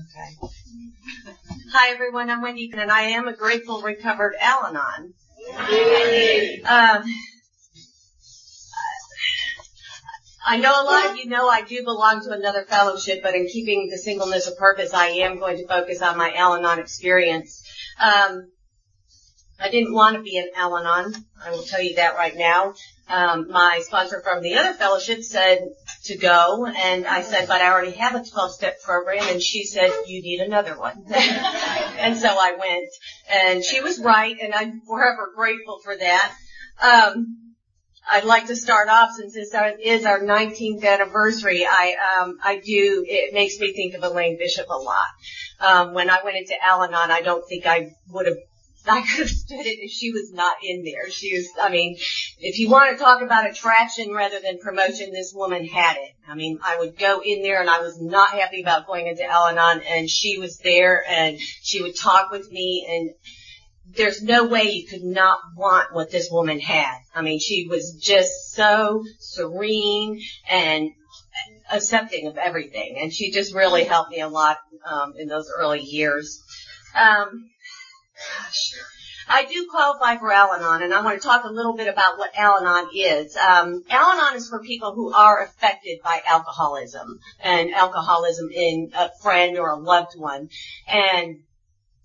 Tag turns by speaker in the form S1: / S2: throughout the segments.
S1: Okay. Hi, everyone. I'm Wendy, and I am a grateful recovered Al-Anon. Um, I know a lot of you know I do belong to another fellowship, but in keeping the singleness of purpose, I am going to focus on my Al-Anon experience. Um, I didn't want to be an Al-Anon. I will tell you that right now. Um, my sponsor from the other fellowship said to go, and I said, but I already have a 12-step program, and she said, you need another one. and so I went, and she was right, and I'm forever grateful for that. Um, I'd like to start off since this is our 19th anniversary. I um, I do. It makes me think of Elaine Bishop a lot. Um, when I went into Al-Anon, I don't think I would have I could have stood it if she was not in there. She was, I mean, if you want to talk about attraction rather than promotion, this woman had it. I mean, I would go in there and I was not happy about going into Al-Anon and she was there and she would talk with me and there's no way you could not want what this woman had. I mean, she was just so serene and accepting of everything and she just really helped me a lot um, in those early years. Gosh. I do qualify for Al-Anon, and I want to talk a little bit about what Al-Anon is. Um, Al-Anon is for people who are affected by alcoholism, and alcoholism in a friend or a loved one. And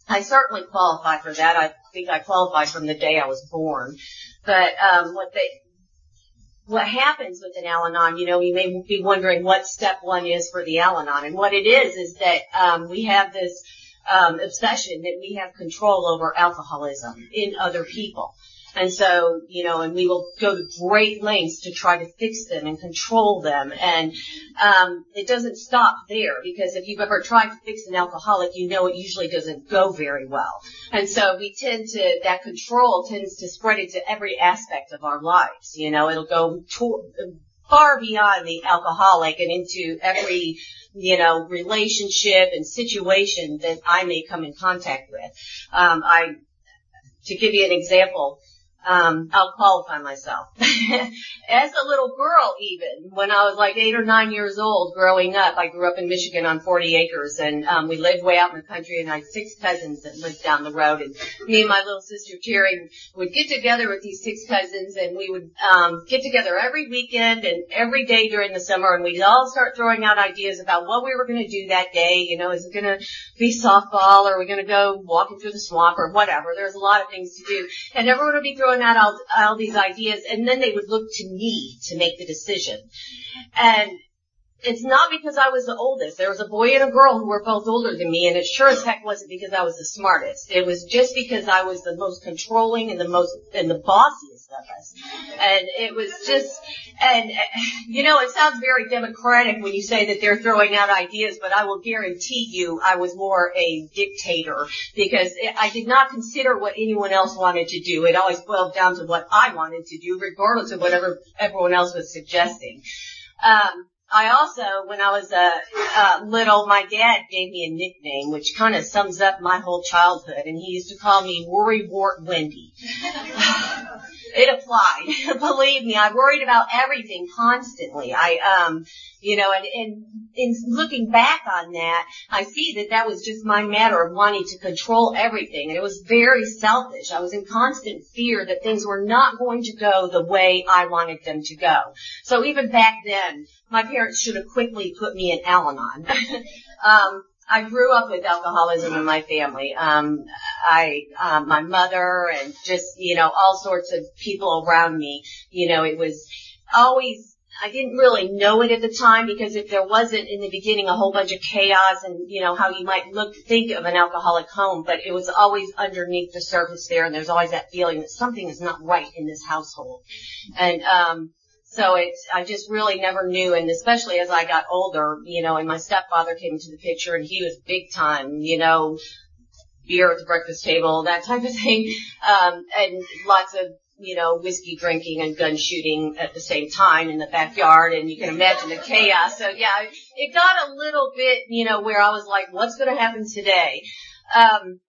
S1: I certainly qualify for that. I think I qualify from the day I was born. But um, what they what happens with an Al-Anon, you know, you may be wondering what step one is for the Al-Anon. And what it is, is that um, we have this obsession that we have control over alcoholism in other people. And so, you know, and we will go to great lengths to try to fix them and control them. And um, it doesn't stop there because if you've ever tried to fix an alcoholic, you know it usually doesn't go very well. And so we tend to that control tends to spread into every aspect of our lives. You know, it'll go to, far beyond the alcoholic and into every you know, relationship and situation that I may come in contact with. Um, I, to give you an example, um, I'll qualify myself. As a little girl even, when I was like eight or nine years old growing up, I grew up in Michigan on 40 acres and, um, we lived way out in the country and I had six cousins that lived down the road and me and my little sister Terry would get together with these six cousins and we would, um, get together every weekend and every day during the summer and we'd all start throwing out ideas about what we were going to do that day. You know, is it going to be softball or are we going to go walking through the swamp or whatever? There's a lot of things to do and everyone would be throwing out all these ideas and then they would look to me to make the decision. And it's not because I was the oldest. There was a boy and a girl who were both older than me, and it sure as heck wasn't because I was the smartest. It was just because I was the most controlling and the most and the bossiest of us. And it was just, and you know, it sounds very democratic when you say that they're throwing out ideas, but I will guarantee you, I was more a dictator because I did not consider what anyone else wanted to do. It always boiled down to what I wanted to do, regardless of whatever everyone else was suggesting. Um, I also, when I was a uh, little, my dad gave me a nickname, which kind of sums up my whole childhood, and he used to call me Worry Wart Wendy. it applied. Believe me, I worried about everything constantly. I, um, you know, and, and in looking back on that, I see that that was just my matter of wanting to control everything. And it was very selfish. I was in constant fear that things were not going to go the way I wanted them to go. So even back then, my parents should have quickly put me in Al-Anon. um, I grew up with alcoholism in my family. Um, I, um, my mother and just, you know, all sorts of people around me. You know, it was always I didn't really know it at the time because if there wasn't in the beginning a whole bunch of chaos and, you know, how you might look, think of an alcoholic home, but it was always underneath the surface there and there's always that feeling that something is not right in this household. And, um, so it's, I just really never knew, and especially as I got older, you know, and my stepfather came into the picture and he was big time, you know, beer at the breakfast table, that type of thing, um, and lots of you know, whiskey drinking and gun shooting at the same time in the backyard and you can imagine the chaos. So yeah, it got a little bit, you know, where I was like, what's going to happen today? Um,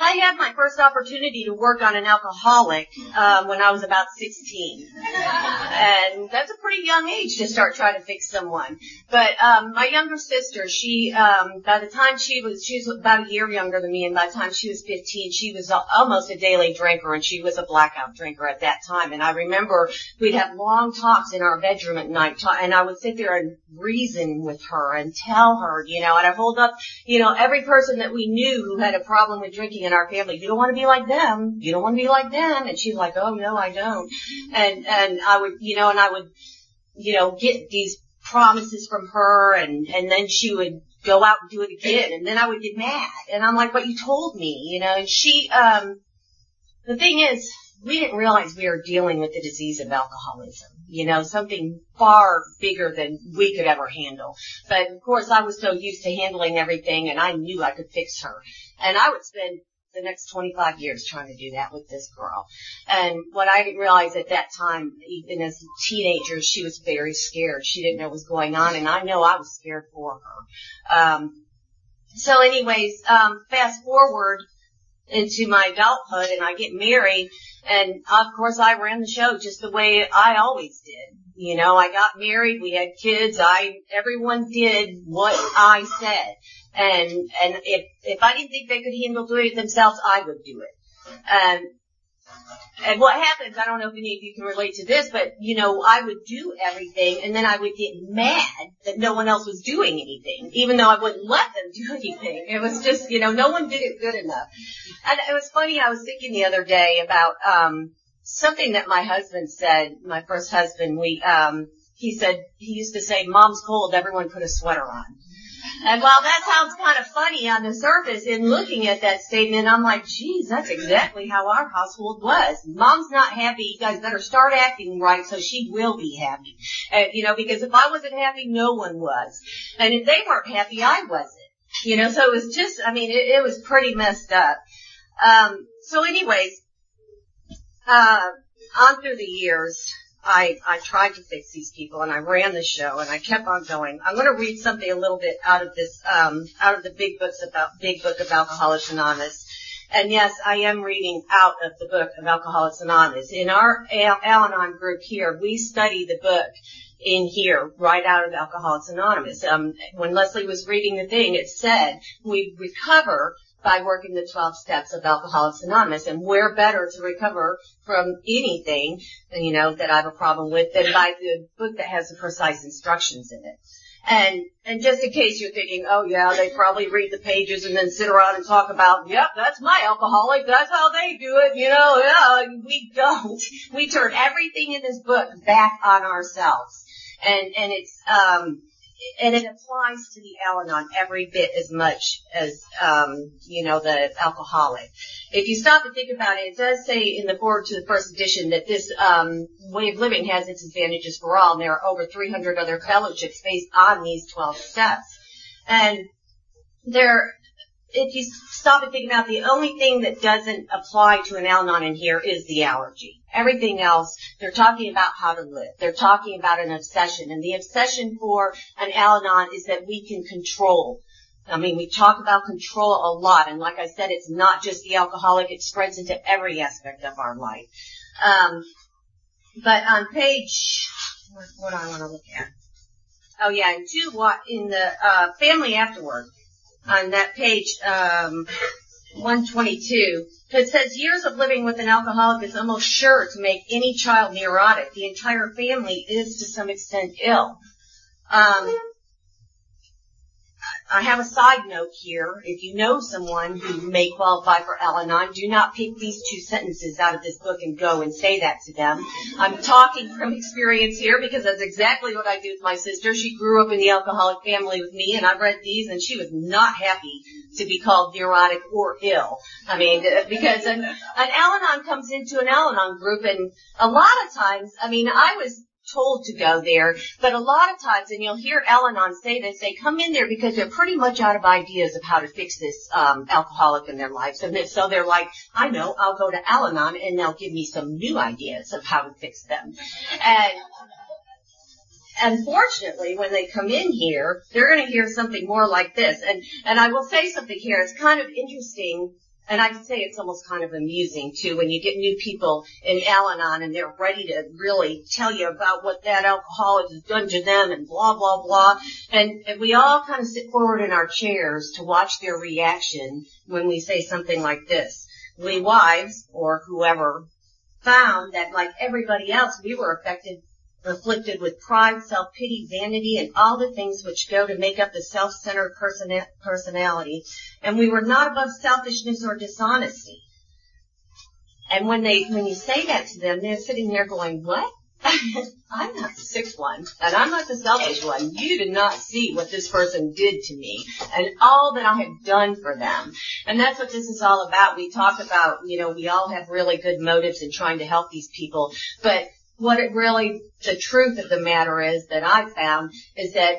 S1: I had my first opportunity to work on an alcoholic um, when I was about 16, and that's a pretty young age to start trying to fix someone. But um, my younger sister, she um, by the time she was she was about a year younger than me, and by the time she was 15, she was almost a daily drinker, and she was a blackout drinker at that time. And I remember we'd have long talks in our bedroom at night, and I would sit there and reason with her and tell her, you know, and I hold up, you know, every person that we knew who had a problem with drinking in our family. You don't want to be like them. You don't want to be like them. And she's like, oh no, I don't. And, and I would, you know, and I would, you know, get these promises from her and, and then she would go out and do it again and then I would get mad. And I'm like, but you told me, you know, and she, um, the thing is, we didn't realize we were dealing with the disease of alcoholism. You know, something far bigger than we could ever handle. But of course I was so used to handling everything and I knew I could fix her. And I would spend the next 25 years trying to do that with this girl. And what I didn't realize at that time, even as a teenager, she was very scared. She didn't know what was going on, and I know I was scared for her. Um, so anyways, um, fast forward into my adulthood and I get married and of course I ran the show just the way I always did. You know, I got married, we had kids, I, everyone did what I said. And, and if, if I didn't think they could handle doing it themselves, I would do it. And, and what happens, I don't know if any of you can relate to this, but you know, I would do everything and then I would get mad that no one else was doing anything, even though I wouldn't let them do anything. It was just, you know, no one did it good enough. And it was funny, I was thinking the other day about, um, something that my husband said, my first husband, we, um, he said, he used to say, mom's cold, everyone put a sweater on. And while that sounds kind of funny on the surface in looking at that statement, I'm like, geez, that's exactly how our household was. Mom's not happy. You guys better start acting right so she will be happy. And, you know, because if I wasn't happy, no one was. And if they weren't happy, I wasn't. You know, so it was just, I mean, it, it was pretty messed up. Um, so anyways, uh, on through the years, I, I tried to fix these people and I ran the show and I kept on going. I'm going to read something a little bit out of this, um, out of the big books about, big book of Alcoholics Anonymous. And yes, I am reading out of the book of Alcoholics Anonymous. In our Al-Anon group here, we study the book in here, right out of Alcoholics Anonymous. Um, when Leslie was reading the thing, it said, we recover by working the 12 steps of Alcoholics Anonymous. And we're better to recover from anything, you know, that I have a problem with than by the book that has the precise instructions in it. And, and just in case you're thinking, oh yeah, they probably read the pages and then sit around and talk about, yep, that's my alcoholic, that's how they do it, you know, yeah, we don't. We turn everything in this book back on ourselves. And, and it's, um, and it applies to the Al-Anon every bit as much as, um, you know, the alcoholic. If you stop and think about it, it does say in the foreword to the first edition that this um, way of living has its advantages for all, and there are over 300 other fellowships based on these 12 steps. And there, if you stop and think about it, the only thing that doesn't apply to an Al-Anon in here is the allergy. Everything else, they're talking about how to live. They're talking about an obsession. And the obsession for an Al-Anon is that we can control. I mean, we talk about control a lot. And like I said, it's not just the alcoholic. It spreads into every aspect of our life. Um, but on page, what, do I want to look at? Oh yeah, in the, uh, family afterward on that page um, 122. It says years of living with an alcoholic is almost sure to make any child neurotic. The entire family is to some extent ill. I have a side note here. If you know someone who may qualify for Al-Anon, do not pick these two sentences out of this book and go and say that to them. I'm talking from experience here because that's exactly what I do with my sister. She grew up in the alcoholic family with me and I read these and she was not happy to be called neurotic or ill. I mean, because an Al-Anon comes into an Al-Anon group and a lot of times, I mean, I was told to go there. But a lot of times, and you'll hear Al-Anon say this, they come in there because they're pretty much out of ideas of how to fix this um, alcoholic in their lives. And so they're like, I know, I'll go to Al-Anon and they'll give me some new ideas of how to fix them. And unfortunately, when they come in here, they're going to hear something more like this. And and I will say something here. It's kind of interesting and I say it's almost kind of amusing too when you get new people in Al-Anon and they're ready to really tell you about what that alcoholic has done to them and blah, blah, blah. And, and we all kind of sit forward in our chairs to watch their reaction when we say something like this. We wives, or whoever, found that like everybody else, we were affected afflicted with pride, self-pity, vanity, and all the things which go to make up the self-centered person- personality. And we were not above selfishness or dishonesty. And when they, when you say that to them, they're sitting there going, what? I'm not the sick one, and I'm not the selfish one. You did not see what this person did to me, and all that I have done for them. And that's what this is all about. We talk about, you know, we all have really good motives in trying to help these people, but what it really, the truth of the matter is that I found is that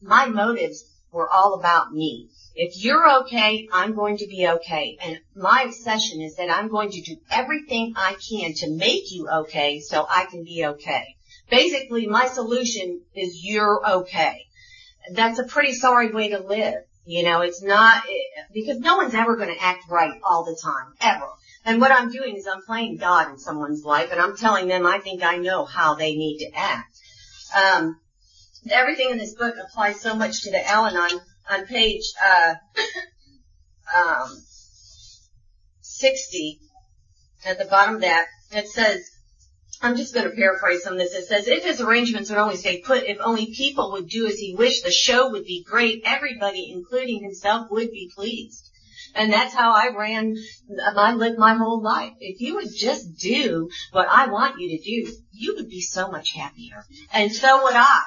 S1: my motives were all about me. If you're okay, I'm going to be okay. And my obsession is that I'm going to do everything I can to make you okay so I can be okay. Basically, my solution is you're okay. That's a pretty sorry way to live. You know, it's not, because no one's ever going to act right all the time, ever. And what I'm doing is I'm playing God in someone's life and I'm telling them I think I know how they need to act. Um, everything in this book applies so much to the Al-Anon. On page uh, um, 60, at the bottom of that, it says, I'm just going to paraphrase some of this. It says, if his arrangements would only stay put, if only people would do as he wished, the show would be great. Everybody, including himself, would be pleased. And that's how I ran, I lived my whole life. If you would just do what I want you to do, you would be so much happier. And so would I.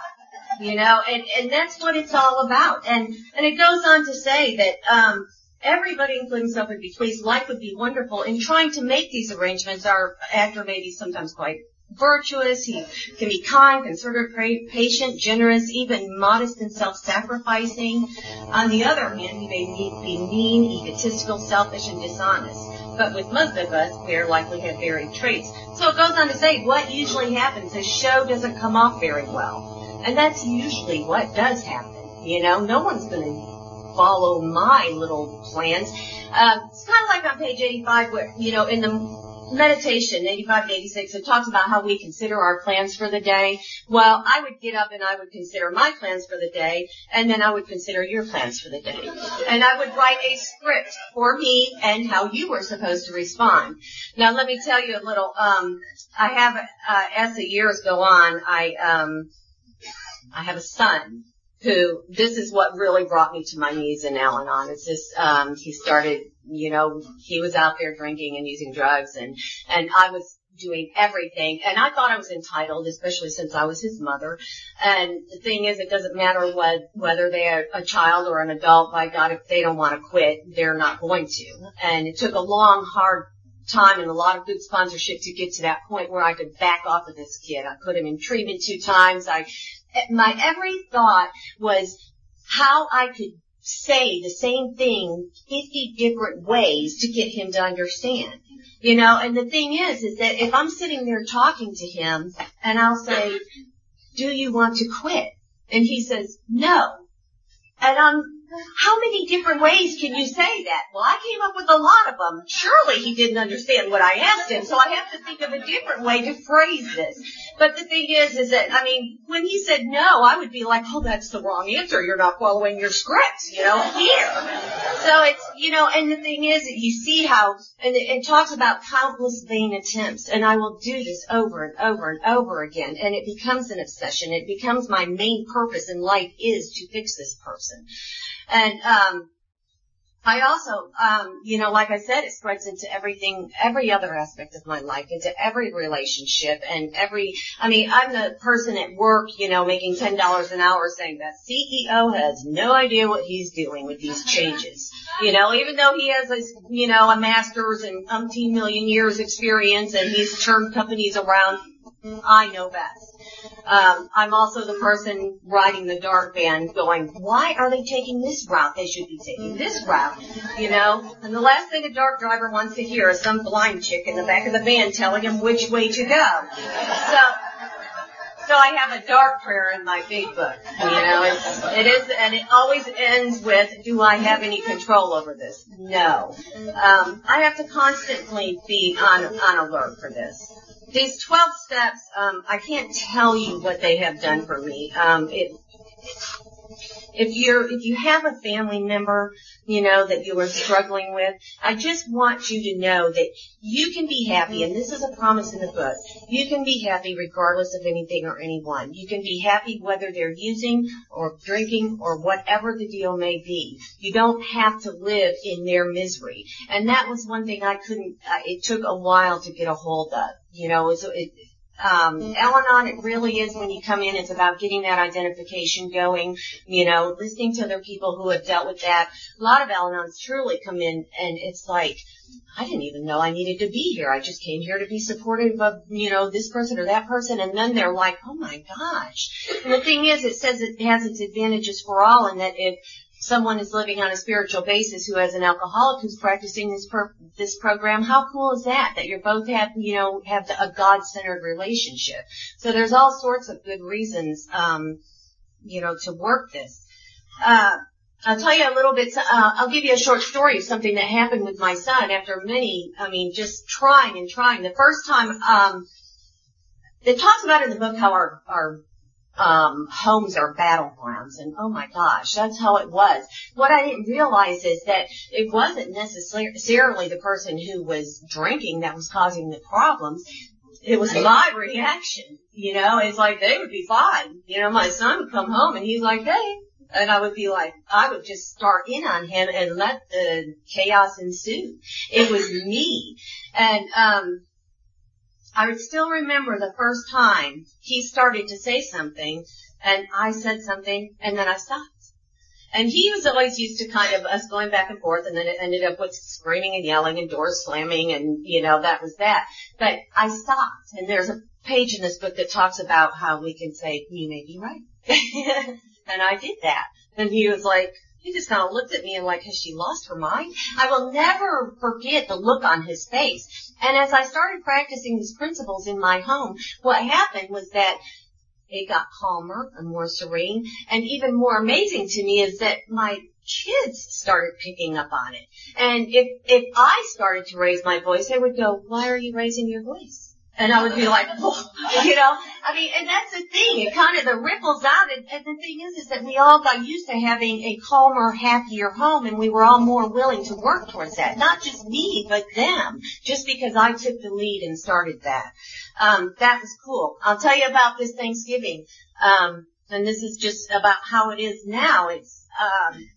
S1: You know, and, and that's what it's all about. And, and it goes on to say that, um, everybody, including self, would be pleased. Life would be wonderful. In trying to make these arrangements, our actor may be sometimes quite virtuous. He can be kind, considerate, patient, generous, even modest and self-sacrificing. On the other hand, he may be mean, egotistical, selfish, and dishonest. But with most of us, we are likely have varied traits. So it goes on to say what usually happens is show doesn't come off very well. And that's usually what does happen. You know, no one's going to follow my little plans. Uh, it's kind of like on page 85 where, you know, in the meditation, 85 and 86, it talks about how we consider our plans for the day. Well, I would get up and I would consider my plans for the day, and then I would consider your plans for the day. And I would write a script for me and how you were supposed to respond. Now, let me tell you a little, um, I have, uh, as the years go on, I, um, I have a son who, this is what really brought me to my knees in Al-Anon. It's just, um, he started you know, he was out there drinking and using drugs and, and I was doing everything. And I thought I was entitled, especially since I was his mother. And the thing is, it doesn't matter what, whether they're a child or an adult. By God, if they don't want to quit, they're not going to. And it took a long, hard time and a lot of good sponsorship to get to that point where I could back off of this kid. I put him in treatment two times. I, my every thought was how I could say the same thing 50 different ways to get him to understand. You know, and the thing is, is that if I'm sitting there talking to him and I'll say, do you want to quit? And he says, no. And I'm how many different ways can you say that? Well, I came up with a lot of them. Surely he didn't understand what I asked him, so I have to think of a different way to phrase this. But the thing is, is that, I mean, when he said no, I would be like, oh, that's the wrong answer. You're not following your script, you know, here. So it's, you know, and the thing is, that you see how, and it, it talks about countless vain attempts, and I will do this over and over and over again, and it becomes an obsession. It becomes my main purpose in life is to fix this person. And um, I also, um, you know, like I said, it spreads into everything, every other aspect of my life, into every relationship and every, I mean, I'm the person at work, you know, making $10 an hour saying that CEO has no idea what he's doing with these changes. You know, even though he has a, you know, a master's and umpteen million years experience and he's turned companies around, I know best. Um, I'm also the person riding the DART van going, why are they taking this route? They should be taking this route, you know? And the last thing a DART driver wants to hear is some blind chick in the back of the van telling him which way to go. So, So I have a DART prayer in my big book. You know, it's, it is, and it always ends with, do I have any control over this? No. Um, I have to constantly be on, on alert for this. These 12 steps, um, I can't tell you what they have done for me. Um, it, if you're if you have a family member you know that you are struggling with. I just want you to know that you can be happy and this is a promise in the book. You can be happy regardless of anything or anyone. You can be happy whether they're using or drinking or whatever the deal may be. You don't have to live in their misery. And that was one thing i couldn't uh, it took a while to get a hold of. You know it, it Um, mm-hmm. Al-Anon, it really is when you come in, it's about getting that identification going, you know, listening to other people who have dealt with that. A lot of Al-Anons truly come in and it's like, I didn't even know I needed to be here. I just came here to be supportive of, you know, this person or that person. And then they're like, oh my gosh. And the thing is, it says it has its advantages for all and that if someone is living on a spiritual basis who has an alcoholic who's practicing this per, this program. How cool is that? That you're both have you know have a God centered relationship. So there's all sorts of good reasons, um, you know, to work this. Uh, I'll tell you a little bit. Uh, I'll give you a short story of something that happened with my son after many. I mean, just trying and trying. The first time, um, it talks about in the book how our our um, homes are battlegrounds. And oh my gosh, that's how it was. What I didn't realize is that it wasn't necessarily the person who was drinking that was causing the problems. It was my reaction. You know, it's like they would be fine. You know, my son would come home and he's like, hey, and I would be like, I would just start in on him and let the chaos ensue. It was me. And, um, I would still remember the first time he started to say something and I said something and then I stopped. And he was always used to kind of us going back and forth and then it ended up with screaming and yelling and doors slamming and, you know, that was that. But I stopped and there's a page in this book that talks about how we can say, you may be right. and I did that. And he was like, he just kind of looked at me and like, has she lost her mind? I will never forget the look on his face. And as I started practicing these principles in my home, what happened was that it got calmer and more serene. And even more amazing to me is that my kids started picking up on it. And if, if I started to raise my voice, they would go, why are you raising your voice? And I would be like, oh, you know, I mean, and that's the thing. It kind of the ripples out. And, and the thing is, is that we all got used to having a calmer, happier home, and we were all more willing to work towards that. Not just me, but them. Just because I took the lead and started that. Um, that was cool. I'll tell you about this Thanksgiving. Um, and this is just about how it is now. It's um,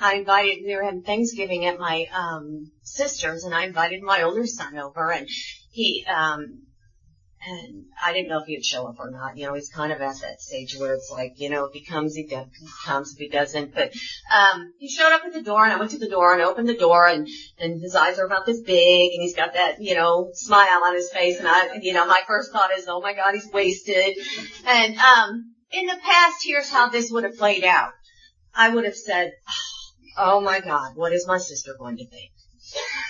S1: I invited. We were having Thanksgiving at my um, sister's, and I invited my older son over, and he um and I didn't know if he'd show up or not. You know, he's kind of at that stage where it's like, you know, if he comes, he comes. If he doesn't, but um, he showed up at the door, and I went to the door and opened the door, and and his eyes are about this big, and he's got that, you know, smile on his face, and I, you know, my first thought is, oh my God, he's wasted. And um, in the past, here's how this would have played out. I would have said, oh my God, what is my sister going to think?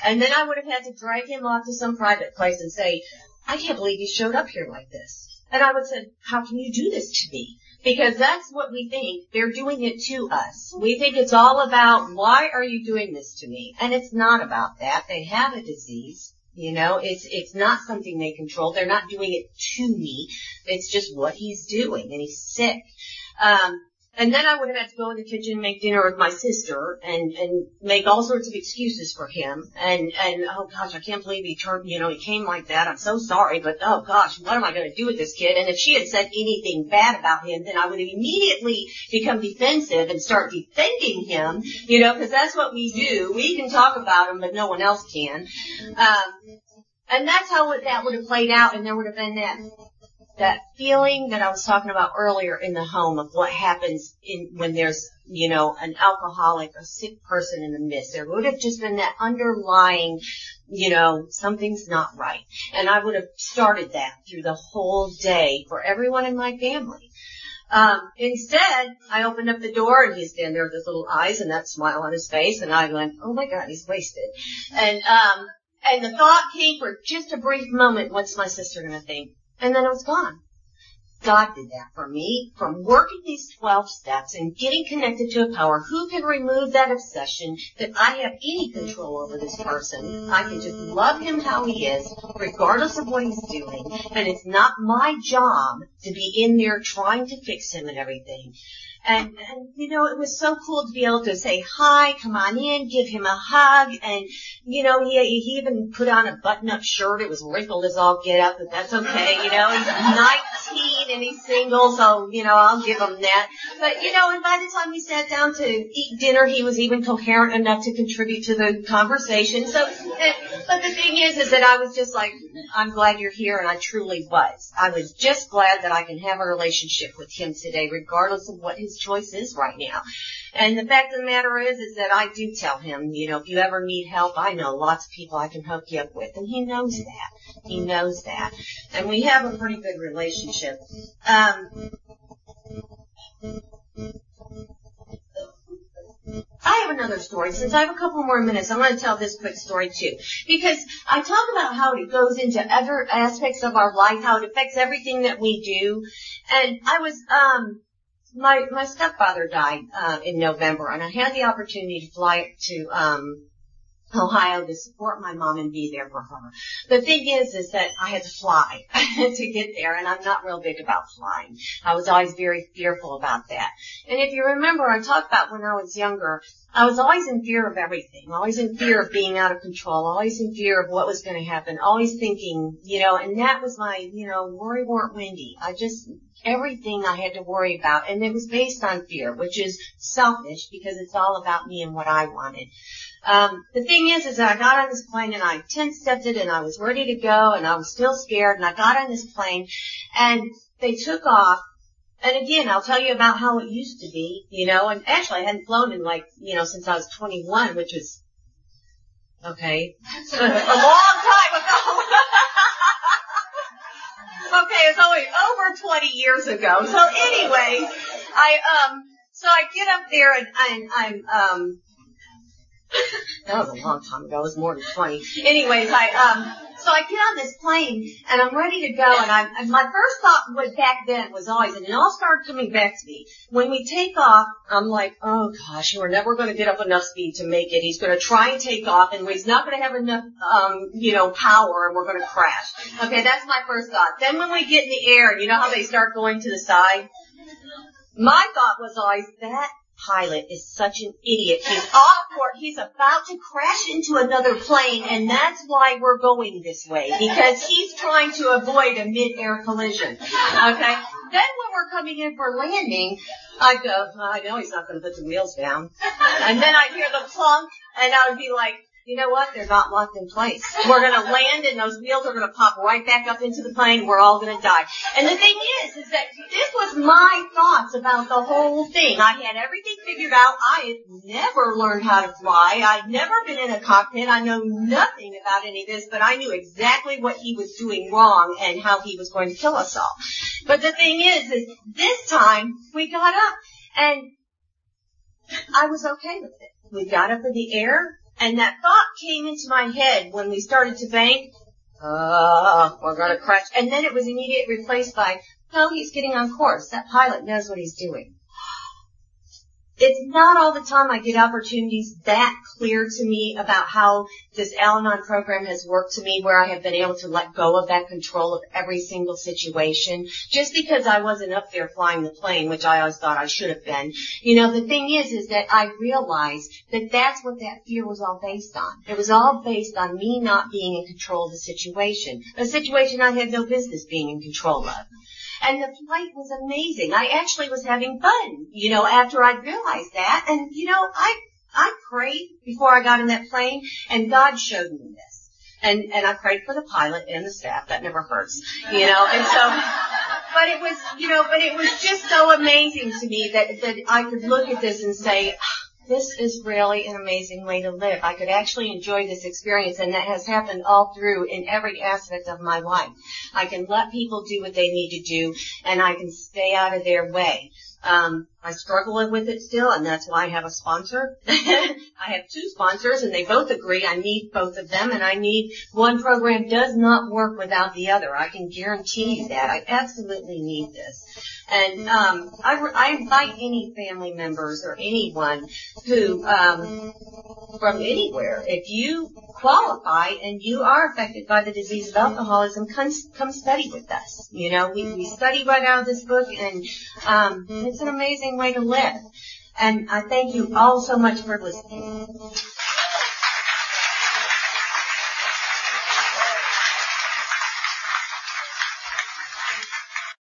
S1: And then I would have had to drag him off to some private place and say, I can't believe you showed up here like this. And I would say, how can you do this to me? Because that's what we think. They're doing it to us. We think it's all about, why are you doing this to me? And it's not about that. They have a disease. You know, it's, it's not something they control. They're not doing it to me. It's just what he's doing and he's sick. Um, and then I would have had to go in the kitchen make dinner with my sister and, and make all sorts of excuses for him. And, and, oh gosh, I can't believe he turned, you know, he came like that. I'm so sorry, but oh gosh, what am I going to do with this kid? And if she had said anything bad about him, then I would have immediately become defensive and start defending him, you know, because that's what we do. We can talk about him, but no one else can. Um, and that's how that would have played out and there would have been that that feeling that I was talking about earlier in the home of what happens in when there's you know an alcoholic, a sick person in the midst. There would have just been that underlying, you know, something's not right, and I would have started that through the whole day for everyone in my family. Um, instead, I opened up the door and he's standing there with his little eyes and that smile on his face, and I went, "Oh my God, he's wasted," and um, and the thought came for just a brief moment, "What's my sister going to think?" And then it was gone. God did that for me from working these 12 steps and getting connected to a power who can remove that obsession that I have any control over this person. I can just love him how he is, regardless of what he's doing. And it's not my job to be in there trying to fix him and everything. And, and, you know, it was so cool to be able to say hi, come on in, give him a hug, and, you know, he, he even put on a button-up shirt. It was wrinkled as all get up, but that's okay, you know, he's 19 and he's single, so, you know, I'll give him that. But, you know, and by the time we sat down to eat dinner, he was even coherent enough to contribute to the conversation. So, but the thing is, is that I was just like, I'm glad you're here, and I truly was. I was just glad that I can have a relationship with him today, regardless of what his choice is right now. And the fact of the matter is, is that I do tell him, you know, if you ever need help, I know lots of people I can hook you up with. And he knows that. He knows that. And we have a pretty good relationship. Um, I have another story. Since I have a couple more minutes, I want to tell this quick story too. Because I talk about how it goes into other aspects of our life, how it affects everything that we do. And I was, um, my my stepfather died uh, in November, and I had the opportunity to fly to um, Ohio to support my mom and be there for her. The thing is, is that I had to fly to get there, and I'm not real big about flying. I was always very fearful about that. And if you remember, I talked about when I was younger, I was always in fear of everything, always in fear of being out of control, always in fear of what was going to happen, always thinking, you know, and that was my, you know, worry wart Wendy. I just everything I had to worry about. And it was based on fear, which is selfish because it's all about me and what I wanted. Um, the thing is, is that I got on this plane and I 10 stepped it and I was ready to go and I was still scared and I got on this plane and they took off and again, I'll tell you about how it used to be, you know, and actually I hadn't flown in like, you know, since I was 21, which was, okay, a long time ago. okay, it's only over 20 years ago. So anyway, I, um, so I get up there and, and I'm, um, that was a long time ago. It was more than 20. Anyways, I, um, so I get on this plane and I'm ready to go and I, and my first thought was back then was always, and it all started coming back to me. When we take off, I'm like, oh gosh, we're never going to get up enough speed to make it. He's going to try and take off and he's not going to have enough, um, you know, power and we're going to crash. Okay, that's my first thought. Then when we get in the air, you know how they start going to the side? My thought was always, that pilot is such an idiot. He's awkward. He's about to crash into another plane, and that's why we're going this way because he's trying to avoid a mid-air collision. Okay. Then when we're coming in for landing, I go, I know he's not going to put the wheels down, and then I hear the plunk, and I would be like, you know what? They're not locked in place. We're going to land and those wheels are going to pop right back up into the plane. We're all going to die. And the thing is, is that this was my thoughts about the whole thing. I had everything figured out. I had never learned how to fly. I'd never been in a cockpit. I know nothing about any of this, but I knew exactly what he was doing wrong and how he was going to kill us all. But the thing is, is this time we got up and I was okay with it. We got up in the air and that thought came into my head when we started to bank. Uh, we're gonna crash. And then it was immediately replaced by, no, he's getting on course. That pilot knows what he's doing it's not all the time I get opportunities that clear to me about how this Al-Anon program has worked to me where I have been able to let go of that control of every single situation just because I wasn't up there flying the plane, which I always thought I should have been. You know, the thing is, is that I realized that that's what that fear was all based on. It was all based on me not being in control of the situation. A situation I had no business being in control of. And the flight was amazing. I actually was having fun, you know, after I realized that. And, you know, I, I prayed before I got in that plane and God showed me this. And, and I prayed for the pilot and the staff. That never hurts, you know, and so, but it was, you know, but it was just so amazing to me that, that I could look at this and say, this is really an amazing way to live. I could actually enjoy this experience and that has happened all through in every aspect of my life. I can let people do what they need to do and I can stay out of their way. Um, I struggle with it still, and that's why I have a sponsor. I have two sponsors, and they both agree I need both of them, and I need one program does not work without the other. I can guarantee you that. I absolutely need this. And um, I, I invite any family members or anyone who um, from anywhere, if you qualify and you are affected by the disease of alcoholism, come, come study with us. You know, we, we study right out of this book, and um, it's an amazing way to live. And I thank you all so much for listening.